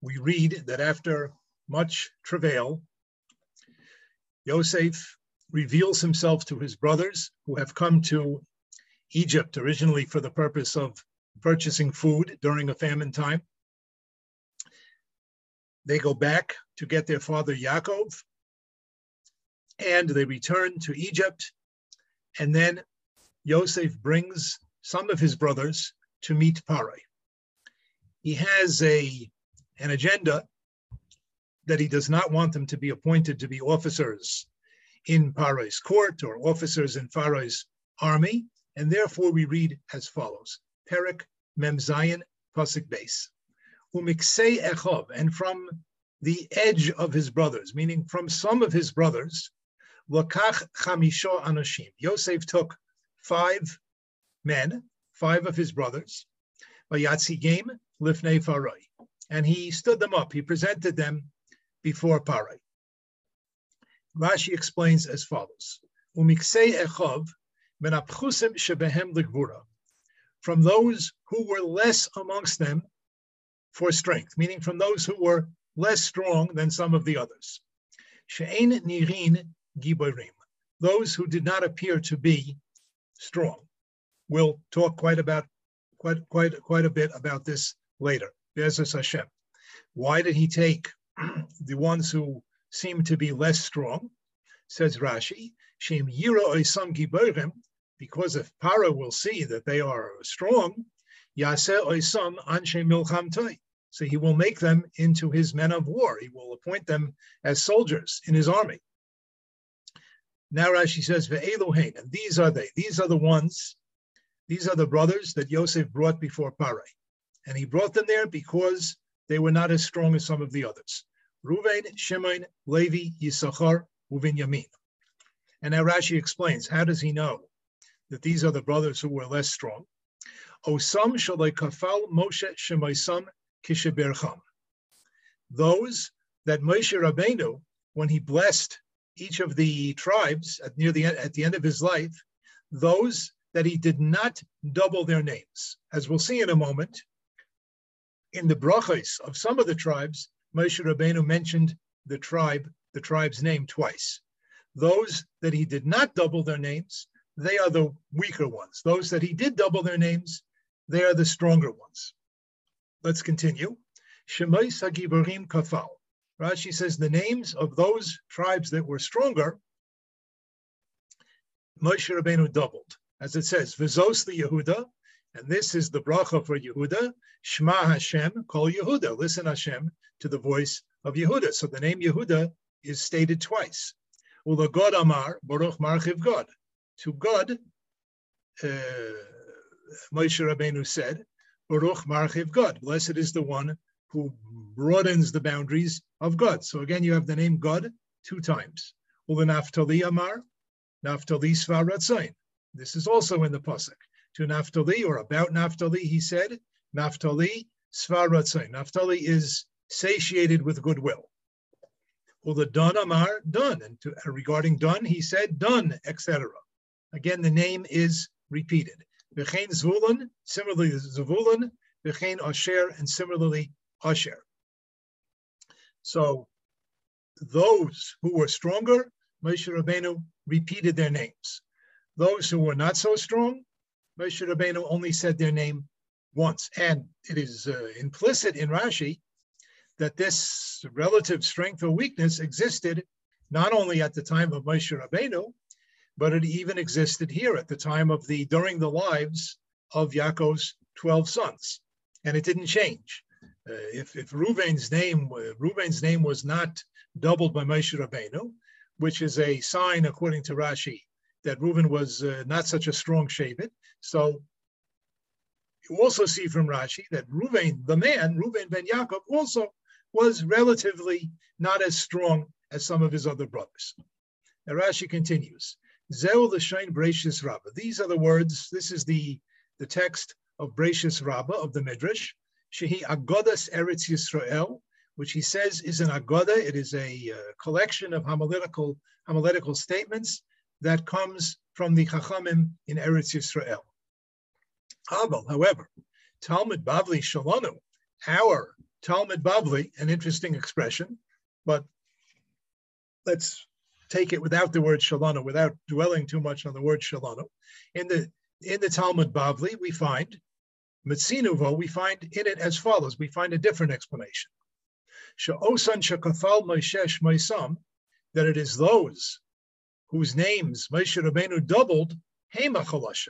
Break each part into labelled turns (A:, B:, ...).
A: we read that after much travail, Yosef reveals himself to his brothers who have come to Egypt originally for the purpose of purchasing food during a famine time. They go back to get their father Yaakov, and they return to Egypt. And then Yosef brings some of his brothers to meet Pare. He has a, an agenda that he does not want them to be appointed to be officers in Pare's court or officers in Pharaoh's army, and therefore we read as follows: Perik Mem Zayin Pasik Base, Umiksei Echov, and from the edge of his brothers, meaning from some of his brothers, Lakach Chamisho Anoshim. Yosef took five men, five of his brothers, Vayatzi game lifnei Farai, and he stood them up. He presented them before Parai. Rashi explains as follows: Umiksei echov shebehem from those who were less amongst them for strength, meaning from those who were less strong than some of the others. She'ein nirin giborim, those who did not appear to be strong. We'll talk quite about quite quite quite a bit about this later. Be'ezus Hashem. Why did he take the ones who seem to be less strong? Says Rashi, Shem Yira Oisam Giborim, because if Para will see that they are strong, Yaseh Oisam Anshe Milcham So he will make them into his men of war. He will appoint them as soldiers in his army. Now Rashi says, Ve'elohein, and these are they. These are the ones these are the brothers that Yosef brought before Pare. And he brought them there because they were not as strong as some of the others. Ruvain, Shimon, Levi, Yisachar, Uvin Yamin. And now Rashi explains, how does he know that these are the brothers who were less strong? Osam kafal Moshe shemaisam kishabercham. Those that Moshe Rabbeinu, when he blessed each of the tribes at near the at the end of his life, those that he did not double their names. As we'll see in a moment, in the brachos of some of the tribes, Moshe Rabbeinu mentioned the tribe, the tribe's name twice. Those that he did not double their names, they are the weaker ones. Those that he did double their names, they are the stronger ones. Let's continue. Shemai Sagibarim Kafal. Rashi says the names of those tribes that were stronger, Moshe Rabbeinu doubled as it says, Vizos the Yehuda, and this is the bracha for Yehuda, Shema Hashem, call Yehuda, listen Hashem to the voice of Yehuda. So the name Yehuda is stated twice. Ula Gad Amar, Baruch Marchiv Gad. To Gad, uh, Moshe Rabbeinu said, Baruch Marchiv Gad. Blessed is the one who broadens the boundaries of Gad. So again, you have the name Gad two times. Ula Naftali Amar, Naftali Svaratzain. This is also in the pasuk. To Naphtali or about Naphtali, he said, Naphtali svaratzai. Naphtali is satiated with goodwill. Well, the Dan Amar, Dan. And to, uh, regarding Dan, he said Dan, etc. Again, the name is repeated. Bechain Zvulun, similarly Zvulun, Bechain Asher, and similarly Asher. So those who were stronger, Moshe Rabbeinu repeated their names. Those who were not so strong, Moshe Rabbeinu only said their name once. And it is uh, implicit in Rashi that this relative strength or weakness existed not only at the time of Moshe Rabbeinu, but it even existed here at the time of the, during the lives of Yaakov's 12 sons. And it didn't change. Uh, if, if Ruvain's name, uh, Ruvain's name was not doubled by Moshe Rabbeinu, which is a sign, according to Rashi, that Reuben was uh, not such a strong Shavit. So You also see from Rashi that Ruvain, the man, Ruvain ben Yaakov, also was relatively not as strong as some of his other brothers. Now Rashi continues, Zeu l'shain Brachis Rabbah. These are the words, this is the, the text of Brachis Rabbah of the Midrash, Shehi Agodas Eretz Yisrael, which he says is an Agoda. It is a uh, collection of homiletical, homiletical statements that comes from the Chachamim in Eretz Yisrael. however, Talmud Bavli Shalonu, our Talmud Bavli, an interesting expression, but let's take it without the word Shalonu, without dwelling too much on the word Shalonu. In the in the Talmud Bavli, we find Metzinuvo, we find in it as follows. We find a different explanation. Sha'osan shakafal Moshesh Moisam, that it is those whose names Moshe Rabbeinu doubled, Hema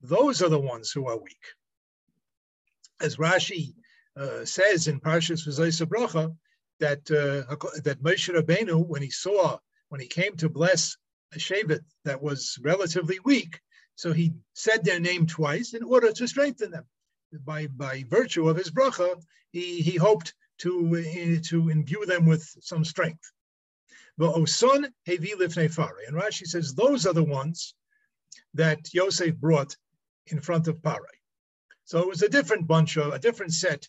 A: Those are the ones who are weak. As Rashi uh, says in Parshas V'Zayis Bracha, that uh, that Moshe Rabbeinu, when he saw, when he came to bless a Shevet that was relatively weak, so he said their name twice in order to strengthen them. By by virtue of his bracha, he, he hoped to, uh, to imbue them with some strength. Oson hevi lifnei. And Rashi says those are the ones that Yosef brought in front of Parai. So it was a different bunch of, a different set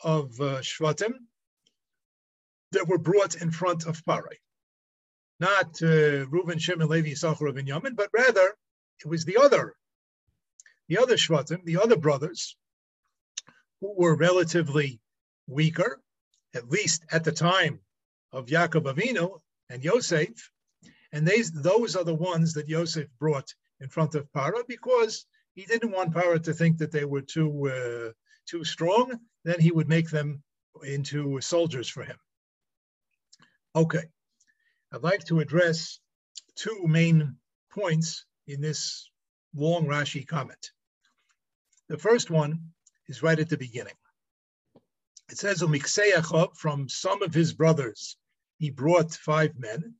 A: of uh, Shvatim that were brought in front of Parai. Not uh, Reuven, Shimon, Levi, Yisachar, and Yamin, but rather it was the other, the other Shvatim, the other brothers, who were relatively weaker, at least at the time of Yaakov Avinu, and Yosef. And they, those are the ones that Yosef brought in front of Paro because he didn't want Paro to think that they were too, uh, too strong. Then he would make them into soldiers for him. Okay, I'd like to address two main points in this long Rashi comment. The first one is right at the beginning. It says, from some of his brothers, he brought five men.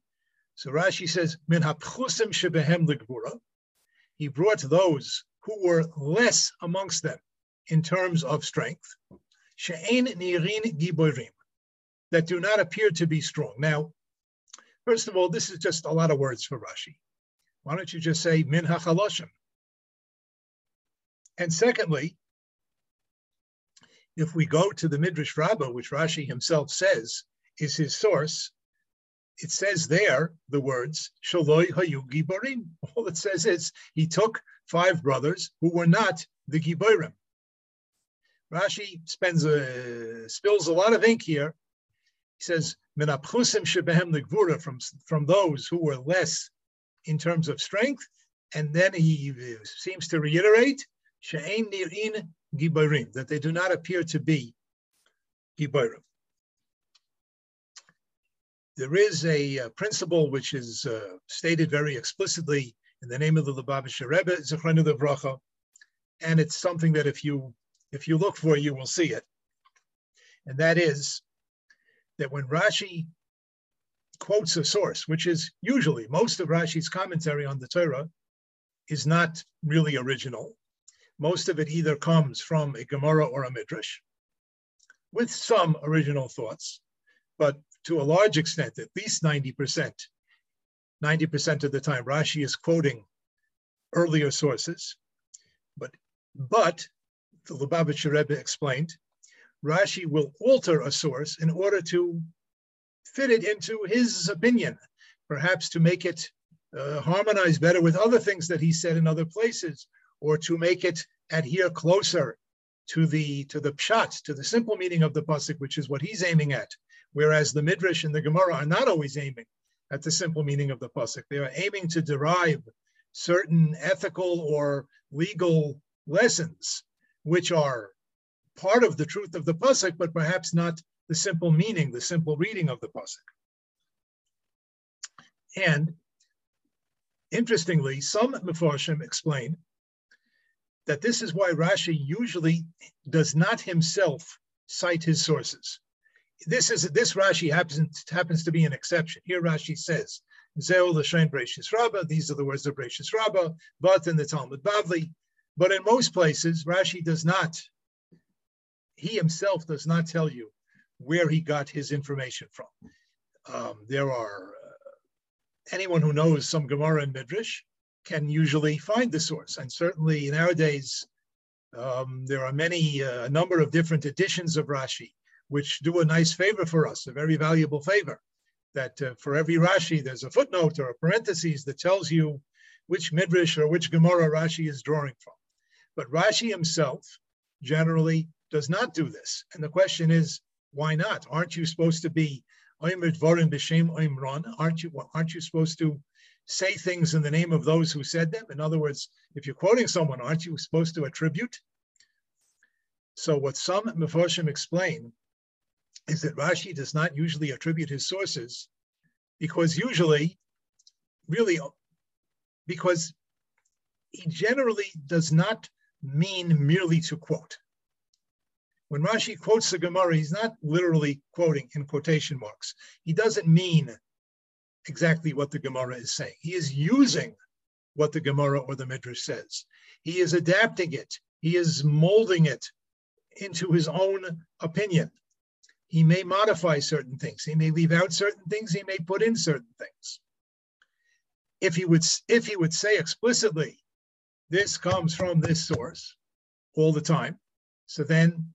A: So Rashi says, Min hapchusim shebehem legvura. He brought those who were less amongst them in terms of strength. She'ein nirin giborim. That do not appear to be strong. Now, first of all, this is just a lot of words for Rashi. Why don't you just say min hachaloshim? And secondly, if we go to the Midrash Rabbah, which Rashi himself says is his source, it says there the words Shaloi Hayu Gibarim. All it says is he took five brothers who were not the Gibarim. Rashi spends a, spills a lot of ink here. He says Menapchusim Shebehem Legvura from from those who were less in terms of strength, and then he uh, seems to reiterate She'ein Nirin Gibarim that they do not appear to be Gibarim there is a, a uh, principle which is uh, stated very explicitly in the name of the Lubavitcher Rebbe, Zechranu Levracha, and it's something that if you if you look for, you will see it. And that is that when Rashi quotes a source, which is usually most of Rashi's commentary on the Torah, is not really original. Most of it either comes from a Gemara or a Midrash, with some original thoughts, but to a large extent, at least 90%, 90% of the time, Rashi is quoting earlier sources. But, but the Lubavitcher Rebbe explained, Rashi will alter a source in order to fit it into his opinion, perhaps to make it uh, harmonize better with other things that he said in other places, or to make it adhere closer to the to the pshat, to the simple meaning of the pasuk, which is what he's aiming at whereas the Midrash and the Gemara are not always aiming at the simple meaning of the pasuk. They are aiming to derive certain ethical or legal lessons, which are part of the truth of the pasuk, but perhaps not the simple meaning, the simple reading of the pasuk. And interestingly, some Mefarshim explain that this is why Rashi usually does not himself cite his sources this is this Rashi happens happens to be an exception. Here Rashi says, "Zeo l'shein Brachis Rabbah." These are the words of Brachis Rabbah, but in the Talmud Bavli, But in most places, Rashi does not, he himself does not tell you where he got his information from. Um, there are, uh, anyone who knows some Gemara and Midrash can usually find the source. And certainly nowadays, um, there are many, uh, a number of different editions of Rashi, which do a nice favor for us, a very valuable favor. That uh, for every Rashi, there's a footnote or a parenthesis that tells you which Midrash or which Gemara Rashi is drawing from. But Rashi himself generally does not do this. And the question is, why not? Aren't you supposed to be aren't you aren't you supposed to say things in the name of those who said them? In other words, if you're quoting someone, aren't you supposed to attribute? So what some Mefarshim explain is that Rashi does not usually attribute his sources because usually, really, because he generally does not mean merely to quote. When Rashi quotes the Gemara, he's not literally quoting in quotation marks. He doesn't mean exactly what the Gemara is saying. He is using what the Gemara or the Midrash says. He is adapting it. He is molding it into his own opinion. He may modify certain things. He may leave out certain things. He may put in certain things. If he would, if he would say explicitly, this comes from this source all the time, so then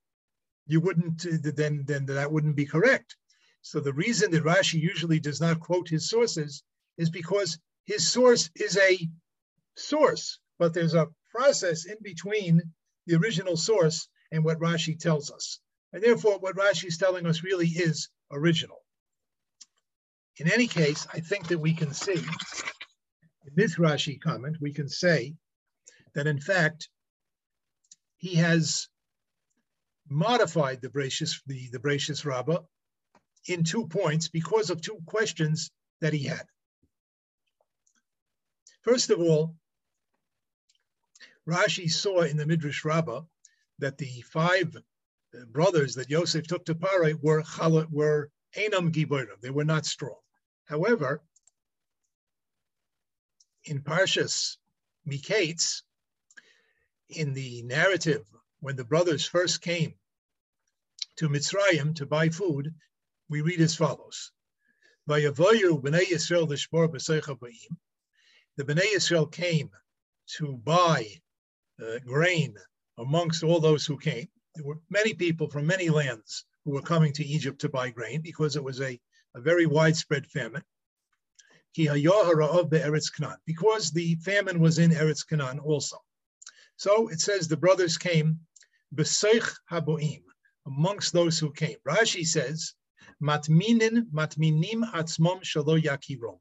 A: you wouldn't, then then that wouldn't be correct. So the reason that Rashi usually does not quote his sources is because his source is a source, but there's a process in between the original source and what Rashi tells us. And therefore, what Rashi is telling us really is original. In any case, I think that we can see in this Rashi comment, we can say that in fact, he has modified the Bereshis, the, the Bereshis Rabbah in two points because of two questions that he had. First of all, Rashi saw in the Midrash Rabbah that the five brothers that Yosef took to Parai were were Enam Giborim. They were not strong. However, in Parshas Miketz, in the narrative, when the brothers first came to Mitzrayim to buy food, we read as follows. The Bnei Yisrael came to buy uh, grain amongst all those who came. There were many people from many lands who were coming to Egypt to buy grain because it was a, a very widespread famine. Because the famine was in Eretz Canaan also. So it says the brothers came, Beseich Haboim, amongst those who came. Rashi says Matminin matminim atzmom shalo yakirom.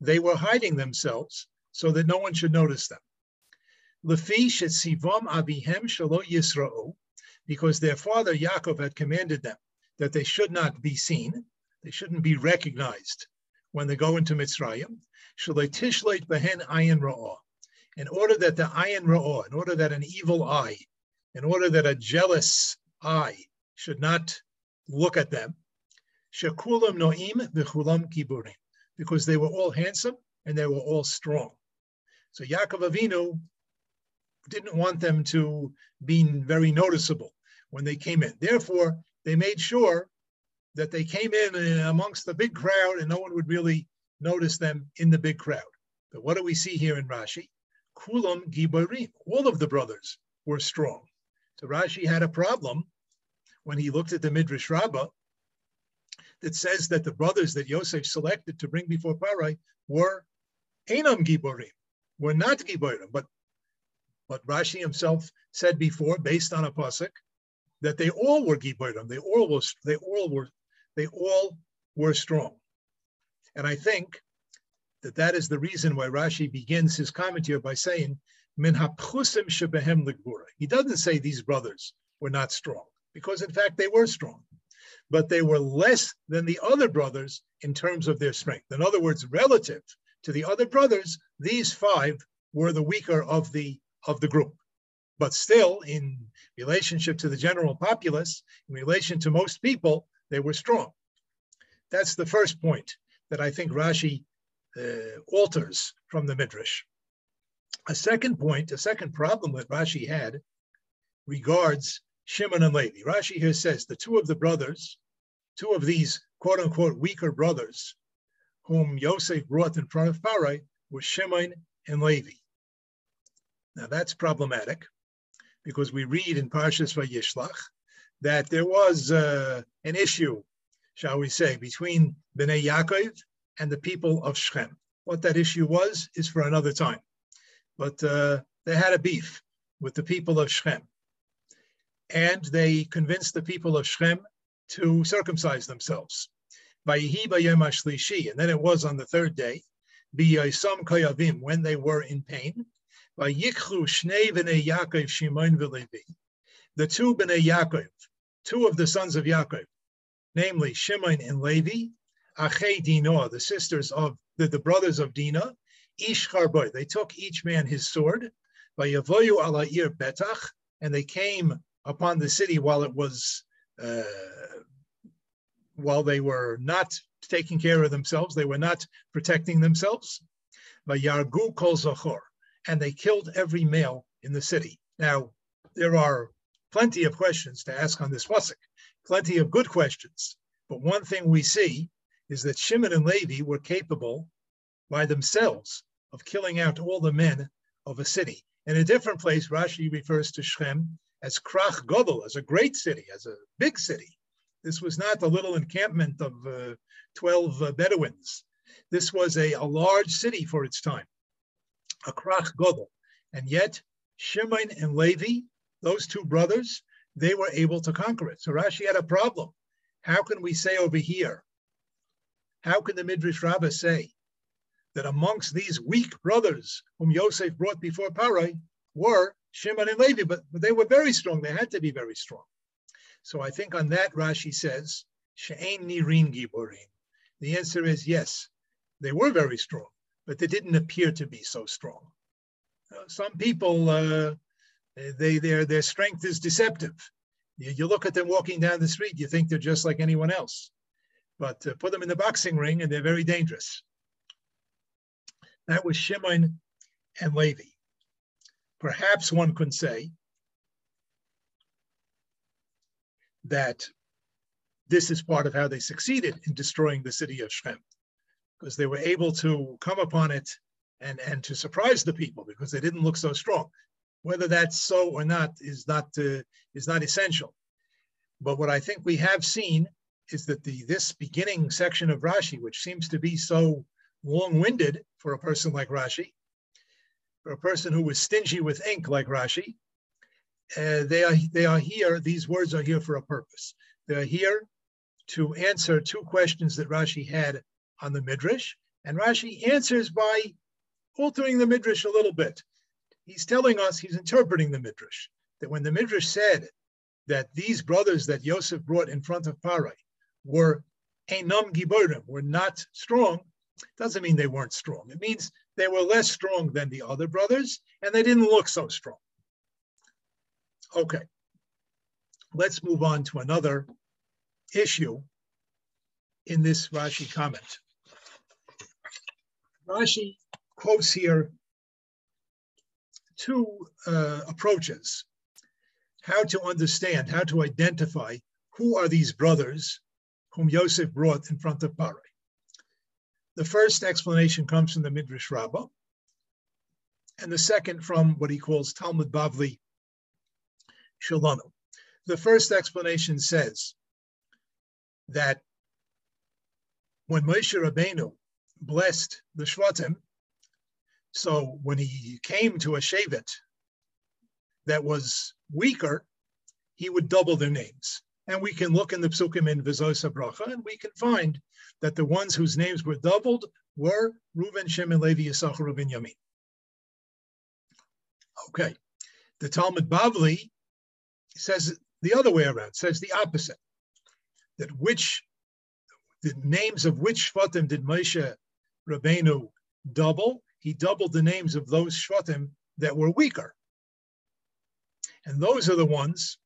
A: They were hiding themselves so that no one should notice them. Lefi shetzivom abihem shalo yisra'u, because their father Yaakov had commanded them that they should not be seen, they shouldn't be recognized when they go into Mitzrayim. Tishleit behen ayin ra'ah. In order that the ayin ra'ah, in order that an evil eye, in order that a jealous eye should not look at them, Shekulam Noim v'chulam kiburim, because they were all handsome and they were all strong. So Yaakov Avinu didn't want them to be very noticeable when they came in. Therefore, they made sure that they came in uh, amongst the big crowd and no one would really notice them in the big crowd. But what do we see here in Rashi? Kulam Giborim. All of the brothers were strong. So Rashi had a problem when he looked at the Midrash Rabbah that says that the brothers that Yosef selected to bring before Parai were Enam Giborim, were not Giborim, but but Rashi himself said before, based on a pasuk, that they all were Giborim. They all were they all were they all were strong, and I think that that is the reason why Rashi begins his commentary by saying Min shebehem He doesn't say these brothers were not strong because in fact they were strong but they were less than the other brothers in terms of their strength. In other words, relative to the other brothers, these five were the weaker of the of the group. But still, in relationship to the general populace, in relation to most people, they were strong. That's the first point that I think Rashi uh, alters from the Midrash. A second point, a second problem that Rashi had regards Shimon and Levi. Rashi here says the two of the brothers, two of these quote unquote weaker brothers, whom Yosef brought in front of Pharaoh, were Shimon and Levi. Now that's problematic because we read in Parshas Vayishlach that there was uh, an issue, shall we say, between Bnei Yaakov and the people of Shechem. What that issue was is for another time. But uh, they had a beef with the people of Shechem. And they convinced the people of Shechem to circumcise themselves. And then it was on the third day, when they were in pain, the two Bnei Yaakov, two of the sons of Yaakov, namely Shimon and Levi, Achei Dinah, the sisters of the, the brothers of Dinah, Ish Charboy, they took each man his sword, betach, and they came upon the city while it was, uh, while they were not taking care of themselves, they were not protecting themselves. Vayargu kol zachor, and they killed every male in the city. Now, there are plenty of questions to ask on this pasuk, plenty of good questions. But one thing we see is that Shimon and Levi were capable by themselves of killing out all the men of a city. In a different place, Rashi refers to Shem as Krach Godel, as a great city, as a big city. This was not a little encampment of uh, 12 uh, Bedouins. This was a, a large city for its time, a Krach Godel. And yet, Shimon and Levi, those two brothers, they were able to conquer it. So Rashi had a problem. How can we say over here how can the Midrash Rabbah say that amongst these weak brothers whom Yosef brought before Parai were Shimon and Levi, but, but they were very strong. They had to be very strong. So I think on that Rashi says, She'ein nirin giborim. The answer is yes, they were very strong, but they didn't appear to be so strong. Uh, some people, uh, they their their strength is deceptive. You, you, look at them walking down the street, you think they're just like anyone else but uh, put them in the boxing ring and they're very dangerous. That was Shimon and Levi. Perhaps one could say that this is part of how they succeeded in destroying the city of Shem, because they were able to come upon it and, and to surprise the people because they didn't look so strong. Whether that's so or not is not uh, is not essential. But what I think we have seen is that the this beginning section of Rashi, which seems to be so long-winded for a person like Rashi, for a person who was stingy with ink like Rashi, uh, they are they are here. These words are here for a purpose. They are here to answer two questions that Rashi had on the midrash, and Rashi answers by altering the midrash a little bit. He's telling us he's interpreting the midrash that when the midrash said that these brothers that Yosef brought in front of Parai were enam giborim, were not strong, doesn't mean they weren't strong. It means they were less strong than the other brothers, and they didn't look so strong. Okay, let's move on to another issue in this Rashi comment. Rashi quotes here two uh, approaches how to understand, how to identify who are these brothers whom Yosef brought in front of Parai. The first explanation comes from the Midrash Rabbah, and the second from what he calls Talmud Bavli Shalanu. The first explanation says that when Moshe Rabbeinu blessed the Shvatim, so when he came to a Shevet that was weaker, he would double their names. And we can look in the psukim in Vizosa Bracha, and we can find that the ones whose names were doubled were Reuven, Shimon, Levi, Yisachar, Reuven, Yamin. Okay, the Talmud Bavli says the other way around, says the opposite, that which, the names of which Shvatim did Moshe Rabbeinu double? He doubled the names of those Shvatim that were weaker. And those are the ones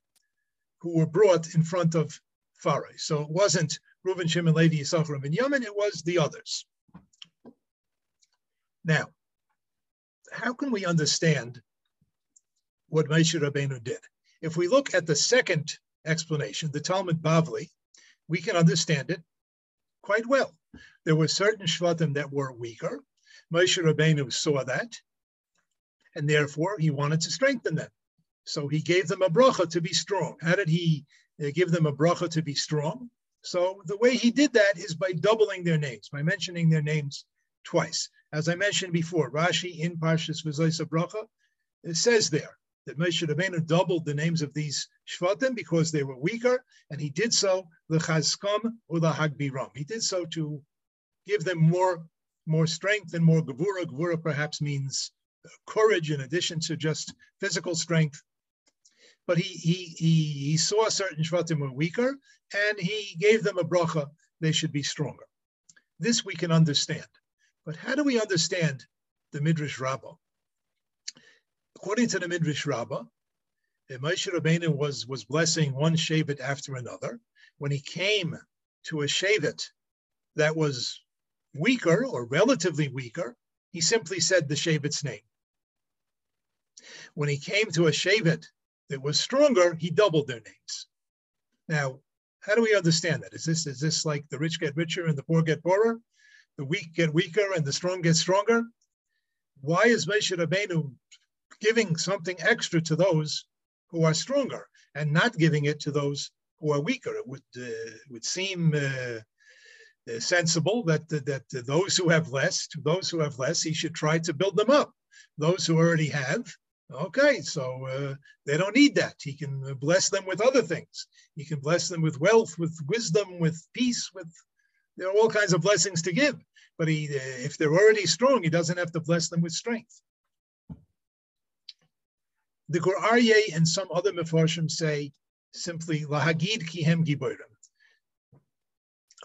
A: who were brought in front of Pharaoh. So it wasn't Reuven, Shimon, Levi, Yisachar, and Yemen, it was the others. Now, how can we understand what Moshe Rabbeinu did? If we look at the second explanation, the Talmud Bavli, we can understand it quite well. There were certain Shvatim that were weaker. Moshe Rabbeinu saw that, and therefore he wanted to strengthen them. So he gave them a bracha to be strong. How did he uh, give them a bracha to be strong? So the way he did that is by doubling their names, by mentioning their names twice. As I mentioned before, Rashi in Parshas V'Zoysa Bracha, says there that Moshe Rabbeinu doubled the names of these Shvatim because they were weaker, and he did so l'chazkam ulahagbiram. He did so to give them more, more strength and more gevura. Gevura perhaps means courage in addition to just physical strength. But he, he, he, he saw certain Shvatim were weaker, and he gave them a bracha, they should be stronger. This we can understand. But how do we understand the Midrash Rabbah? According to the Midrash Rabbah, eh, Moshe Rabbeinu was, was blessing one Shevet after another. When he came to a Shevet that was weaker or relatively weaker, he simply said the Shevet's name. When he came to a Shevet that was stronger, he doubled their names. Now, how do we understand that? Is this is this like the rich get richer and the poor get poorer? The weak get weaker and the strong get stronger? Why is Moshe Rabbeinu giving something extra to those who are stronger and not giving it to those who are weaker? It would uh, would seem uh, uh sensible that that those who have less, to those who have less, he should try to build them up. Those who already have, Okay, so uh, they don't need that. He can bless them with other things. He can bless them with wealth, with wisdom, with peace, with there are all kinds of blessings to give. But he, uh, if they're already strong, he doesn't have to bless them with strength. The Gur Aryeh and some other mefarshim say simply lahagid kihem giborim.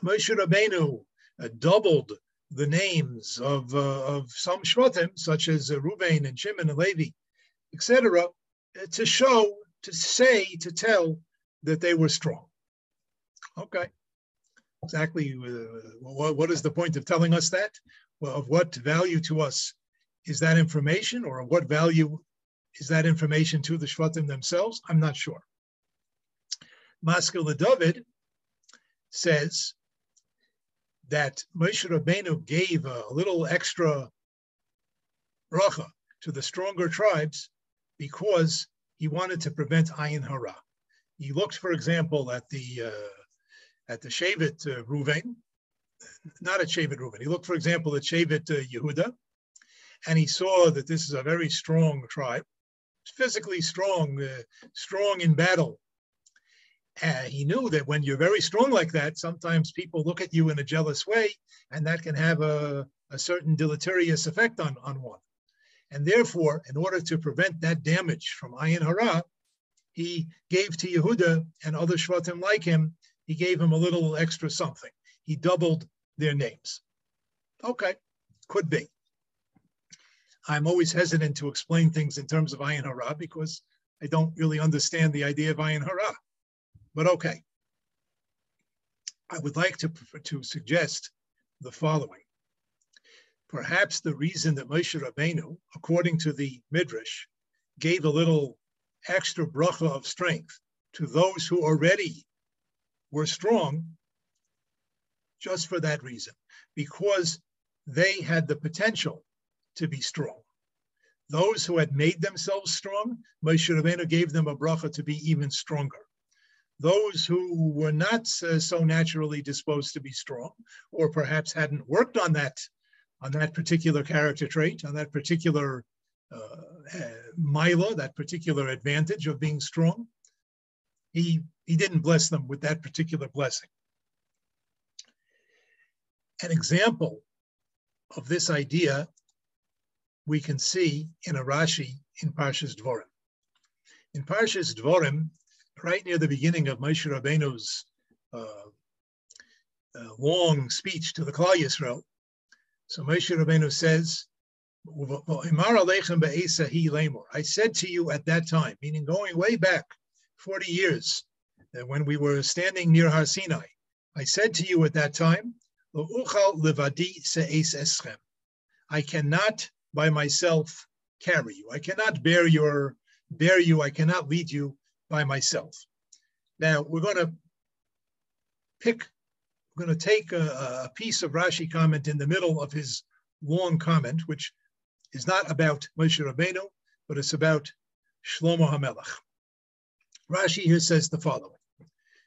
A: Moshe Rabbeinu uh, doubled the names of, uh, of some shvatim, such as uh, and Shimon and Levi, etc., to show, to say, to tell that they were strong. Okay. Exactly. Uh, what, what is the point of telling us that? Well, of what value to us is that information, or of what value is that information to the Shvatim themselves? I'm not sure. Maskil David says that Moshe Rabbeinu gave a little extra bracha to the stronger tribes because he wanted to prevent ayin hara. He looked, for example, at the uh, at the Shevet uh, Ruvain, not at Shevet Ruvain. He looked, for example, at Shevet uh, Yehuda, and he saw that this is a very strong tribe, physically strong, uh, strong in battle. And he knew that when you're very strong like that, sometimes people look at you in a jealous way, and that can have a, a certain deleterious effect on, on one. And therefore, in order to prevent that damage from Ayin Hara, he gave to Yehuda and other Shvatim like him, he gave him a little extra something. He doubled their names. Okay, could be. I'm always hesitant to explain things in terms of Ayin Hara because I don't really understand the idea of Ayin Hara. But okay. I would like to, to suggest the following. Perhaps the reason that Moshe Rabbeinu, according to the Midrash, gave a little extra bracha of strength to those who already were strong, just for that reason, because they had the potential to be strong. Those who had made themselves strong, Moshe Rabbeinu gave them a bracha to be even stronger. Those who were not uh, so naturally disposed to be strong, or perhaps hadn't worked on that on that particular character trait, on that particular uh, mila, that particular advantage of being strong. He, he didn't bless them with that particular blessing. An example of this idea we can see in a Rashi in Parshas Dvorim. In Parshas Dvorim, right near the beginning of Moshe Rabbeinu's uh, uh, long speech to the Klal Yisrael, so Moshe Rabbeinu says, I said to you at that time, meaning going way back 40 years, that when we were standing near Har Sinai, I said to you at that time, I cannot by myself carry you. I cannot bear your bear you. I cannot lead you by myself. Now we're going to pick. We're going to take a, a piece of Rashi comment in the middle of his long comment, which is not about Moshe Rabbeinu, but it's about Shlomo HaMelech. Rashi here says the following: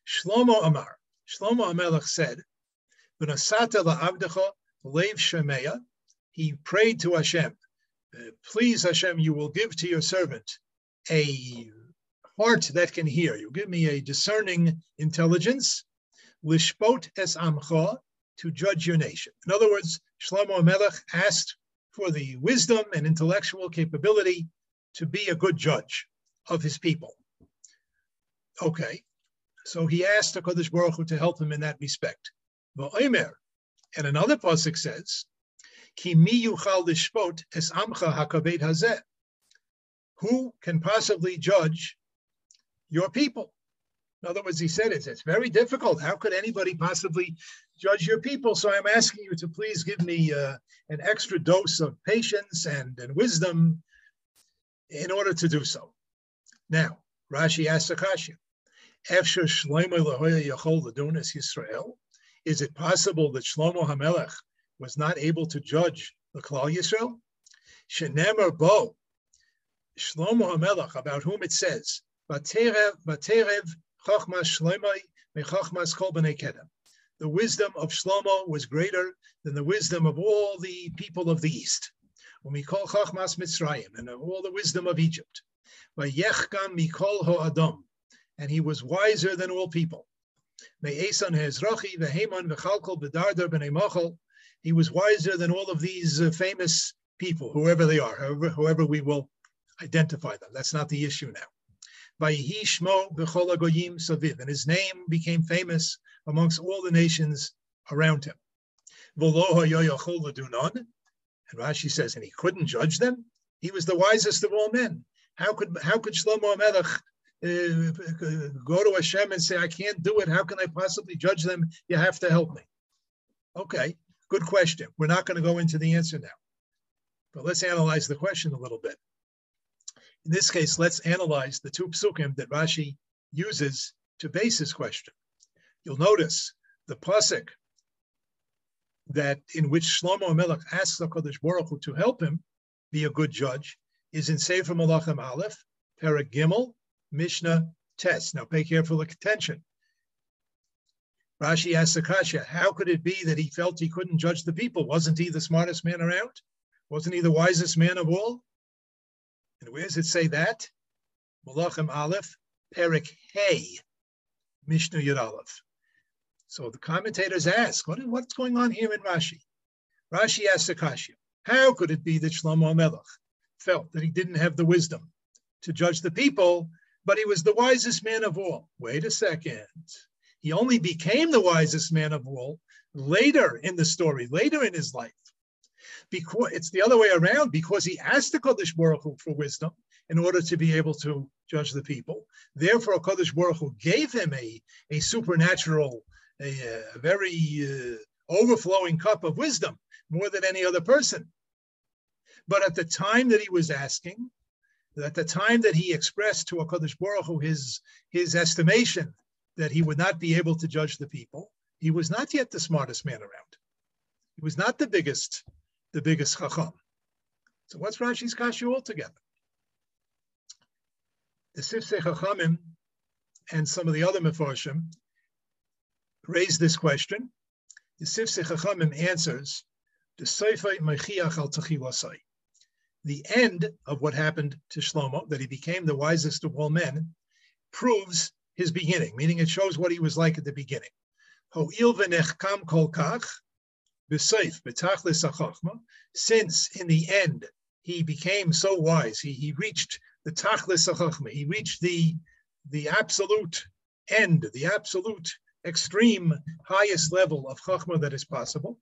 A: Shlomo Amar. Shlomo HaMelech said, "V'nasata la'avdecha leiv shemeya." He prayed to Hashem, uh, "Please, Hashem, you will give to your servant a heart that can hear. You give me a discerning intelligence, lishpot es amcha, to judge your nation." In other words, Shlomo HaMelech asked for the wisdom and intellectual capability to be a good judge of his people. Okay, so he asked HaKadosh Baruch Hu to help him in that respect. And another pasuk says, Ki mi yuchal es amcha hakaved hazeh. Who can possibly judge your people? In other words, he said it's, it's very difficult. How could anybody possibly judge your people? So I'm asking you to please give me uh, an extra dose of patience and, and wisdom in order to do so. Now, Rashi asks Akashya, is it possible that Shlomo HaMelech was not able to judge the Klal Yisrael? Shenemer Bo, Shlomo HaMelech, about whom it says, Baterev, Chachmas Shlomo, Mechachmas Kol B'nei Kedem. The wisdom of Shlomo was greater than the wisdom of all the people of the East. When we call Chachmas Mitzrayim, and all the wisdom of Egypt. Vayechkam Mikol Ho-Adam, and he was wiser than all people. He was wiser than all of these uh, famous people, whoever they are, however, whoever we will identify them. That's not the issue now. And his name became famous amongst all the nations around him. And Rashi says, and he couldn't judge them. He was the wisest of all men. How could how could Shlomo Melech uh, go to Hashem and say, I can't do it. How can I possibly judge them? You have to help me. Okay, good question. We're not going to go into the answer now. But let's analyze the question a little bit. In this case, let's analyze the two psukim that Rashi uses to base his question. You'll notice the pasuk that in which Shlomo Melech asks HaKadosh Baruch Hu to help him be a good judge is in Sefer Malachim Aleph, Perek Gimel, Mishnah test. Now pay careful attention. Rashi asks Akasha, how could it be that he felt he couldn't judge the people? Wasn't he the smartest man around? Wasn't he the wisest man of all? And where does it say that? Malachim Aleph, Perik Hey, Mishnah Yud Aleph. So the commentators ask, what, what's going on here in Rashi? Rashi asks Akasha, how could it be that Shlomo Melech felt that he didn't have the wisdom to judge the people but he was the wisest man of all. Wait a second. He only became the wisest man of all later in the story, later in his life. Because it's the other way around, because he asked the Kodesh Baruch Hu for wisdom in order to be able to judge the people. Therefore, Kodesh Baruch Hu gave him a, a supernatural, a, a very uh, overflowing cup of wisdom, more than any other person. But at the time that he was asking, at the time that he expressed to HaKadosh Baruch Hu his, his estimation that he would not be able to judge the people, he was not yet the smartest man around. He was not the biggest, the biggest chacham. So what's Rashi's kashu altogether? The Sifsei Chachamim and some of the other Mefarshim raised this question. The Sifsei Chachamim answers, the Seifei Mechiach al the end of what happened to Shlomo, that he became the wisest of all men, proves his beginning, meaning it shows what he was like at the beginning. Since in the end he became so wise, he, he reached the tachlis achachma, he reached the, the absolute end, the absolute extreme highest level of chachma that is possible.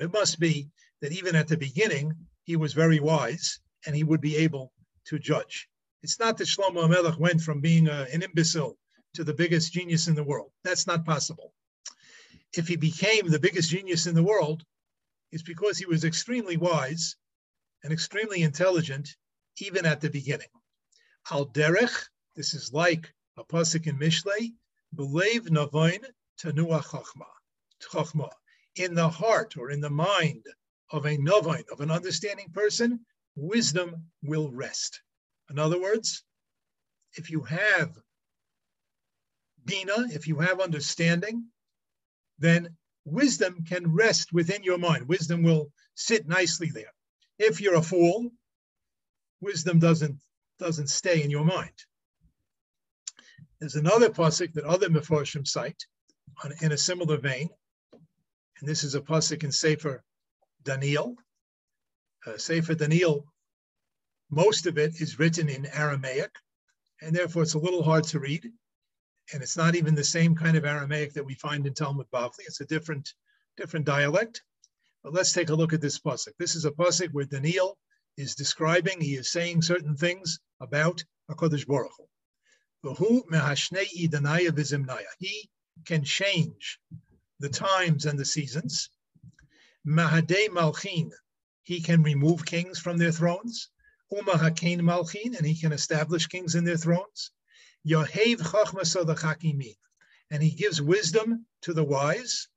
A: It must be that even at the beginning, he was very wise and he would be able to judge. It's not that Shlomo Melech went from being a, an imbecile to the biggest genius in the world. That's not possible. If he became the biggest genius in the world, it's because he was extremely wise and extremely intelligent even at the beginning. Al derech, this is like a pasuk in Mishlei, believe navain tanua chachma. In the heart or in the mind of a navain, of an understanding person, wisdom will rest. In other words, if you have bina, if you have understanding, then wisdom can rest within your mind. Wisdom will sit nicely there. If you're a fool, wisdom doesn't doesn't stay in your mind. There's another pasuk that other mefarshim cite on, in a similar vein, and this is a pasuk in Sefer Daniel. Uh, Sefer Daniel, most of it is written in Aramaic, and therefore it's a little hard to read. And it's not even the same kind of Aramaic that we find in Talmud Bavli. It's a different, different dialect. But let's take a look at this pasuk. This is a pasuk where Daniel is describing, he is saying certain things about HaKadosh Baruch Hu. He can change the times and the seasons. Mahade Malchin, he can remove kings from their thrones. Umahakein Malchin, and he can establish kings in their thrones. Yohev Chachmas and he gives wisdom to the wise.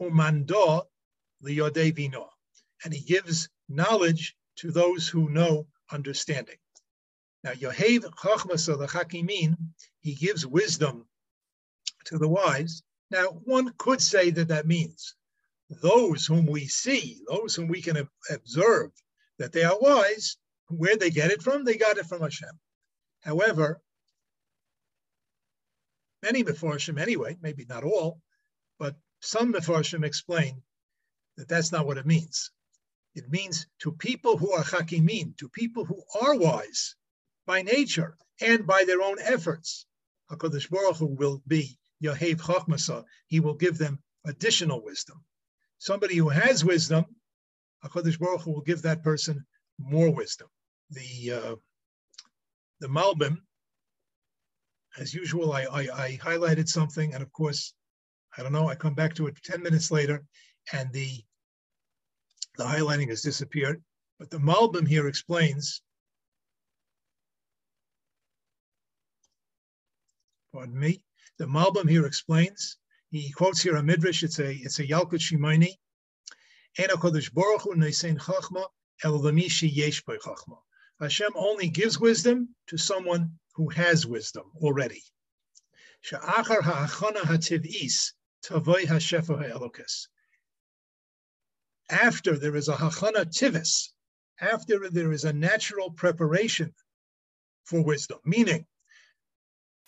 A: Umando liyodevino, and he gives knowledge to those who know understanding. Now, Yohev Chachmas Hakimin, he gives wisdom to the wise. Now, one could say that that means those whom we see, those whom we can observe that they are wise, where they get it from, they got it from Hashem. However, many Mefarshim anyway, maybe not all, but some Mefarshim explain that that's not what it means. It means to people who are hakimin, to people who are wise by nature and by their own efforts. HaKadosh Baruch Hu will be Yahev Chachmasa. He will give them additional wisdom. Somebody who has wisdom, HaKadosh Baruch Hu will give that person more wisdom. The, uh, the Malbim, as usual, I, I, I highlighted something, and of course, I don't know, I come back to it 10 minutes later, and the, the highlighting has disappeared. But the Malbim here explains, pardon me, the Malbim here explains, he quotes here a midrash, it's a, it's a Yalkut Shimoni, Hashem only gives wisdom to someone who has wisdom already. After there is a hachana tivis, after there is a natural preparation for wisdom, meaning,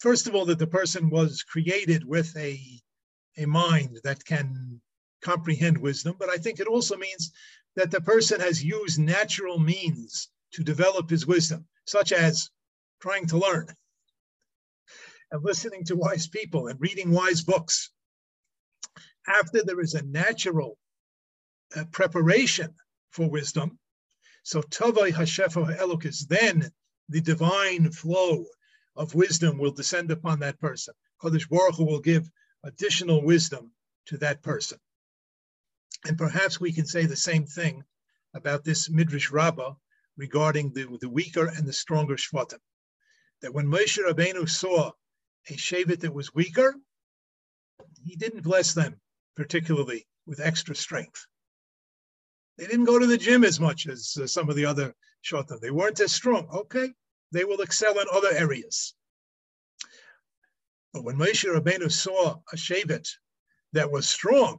A: first of all, that the person was created with a, a mind that can comprehend wisdom, but I think it also means that the person has used natural means to develop his wisdom, such as trying to learn and listening to wise people and reading wise books. After there is a natural uh, preparation for wisdom, so Tavai Hashefo Elokis, then the divine flow of wisdom will descend upon that person. Kodesh Baruch Hu will give additional wisdom to that person. And perhaps we can say the same thing about this Midrash Rabbah regarding the, the weaker and the stronger Shvatim. That when Moshe Rabbeinu saw a Shevet that was weaker, he didn't bless them particularly with extra strength. They didn't go to the gym as much as uh, some of the other Shvatim. They weren't as strong. Okay, they will excel in other areas. But when Moshe Rabbeinu saw a Shevet that was strong,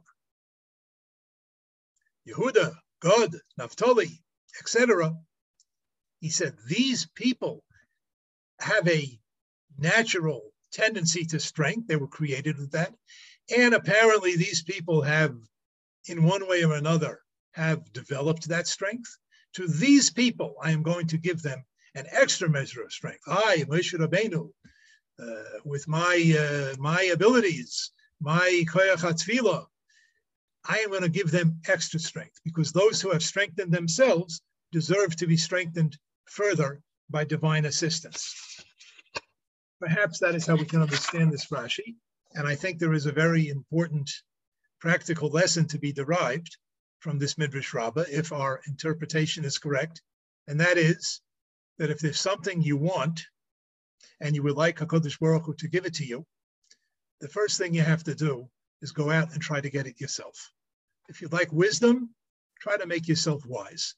A: Yehuda, Gad, Naphtali, etc., he said, these people have a natural tendency to strength. They were created with that. And apparently these people have, in one way or another, have developed that strength. To these people, I am going to give them an extra measure of strength. I, Moshe Rabbeinu, uh, with my uh, my abilities, my koyach I am going to give them extra strength because those who have strengthened themselves deserve to be strengthened further by divine assistance. Perhaps that is how we can understand this Rashi. And I think there is a very important practical lesson to be derived from this Midrash Rabbah, if our interpretation is correct, and that is that if there's something you want and you would like HaKadosh Baruch Hu to give it to you, the first thing you have to do is go out and try to get it yourself. If you'd like wisdom, try to make yourself wise.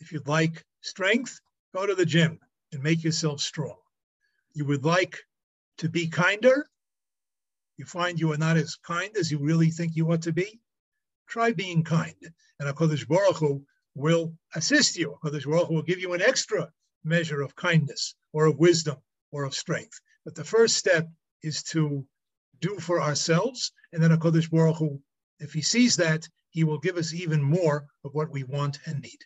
A: If you'd like strength, go to the gym and make yourself strong. You would like to be kinder, you find you are not as kind as you really think you ought to be, try being kind. And HaKadosh Baruch Hu will assist you. HaKadosh Baruch Hu will give you an extra measure of kindness or of wisdom or of strength. But the first step is to do for ourselves. And then HaKadosh Baruch Hu, if he sees that, he will give us even more of what we want and need.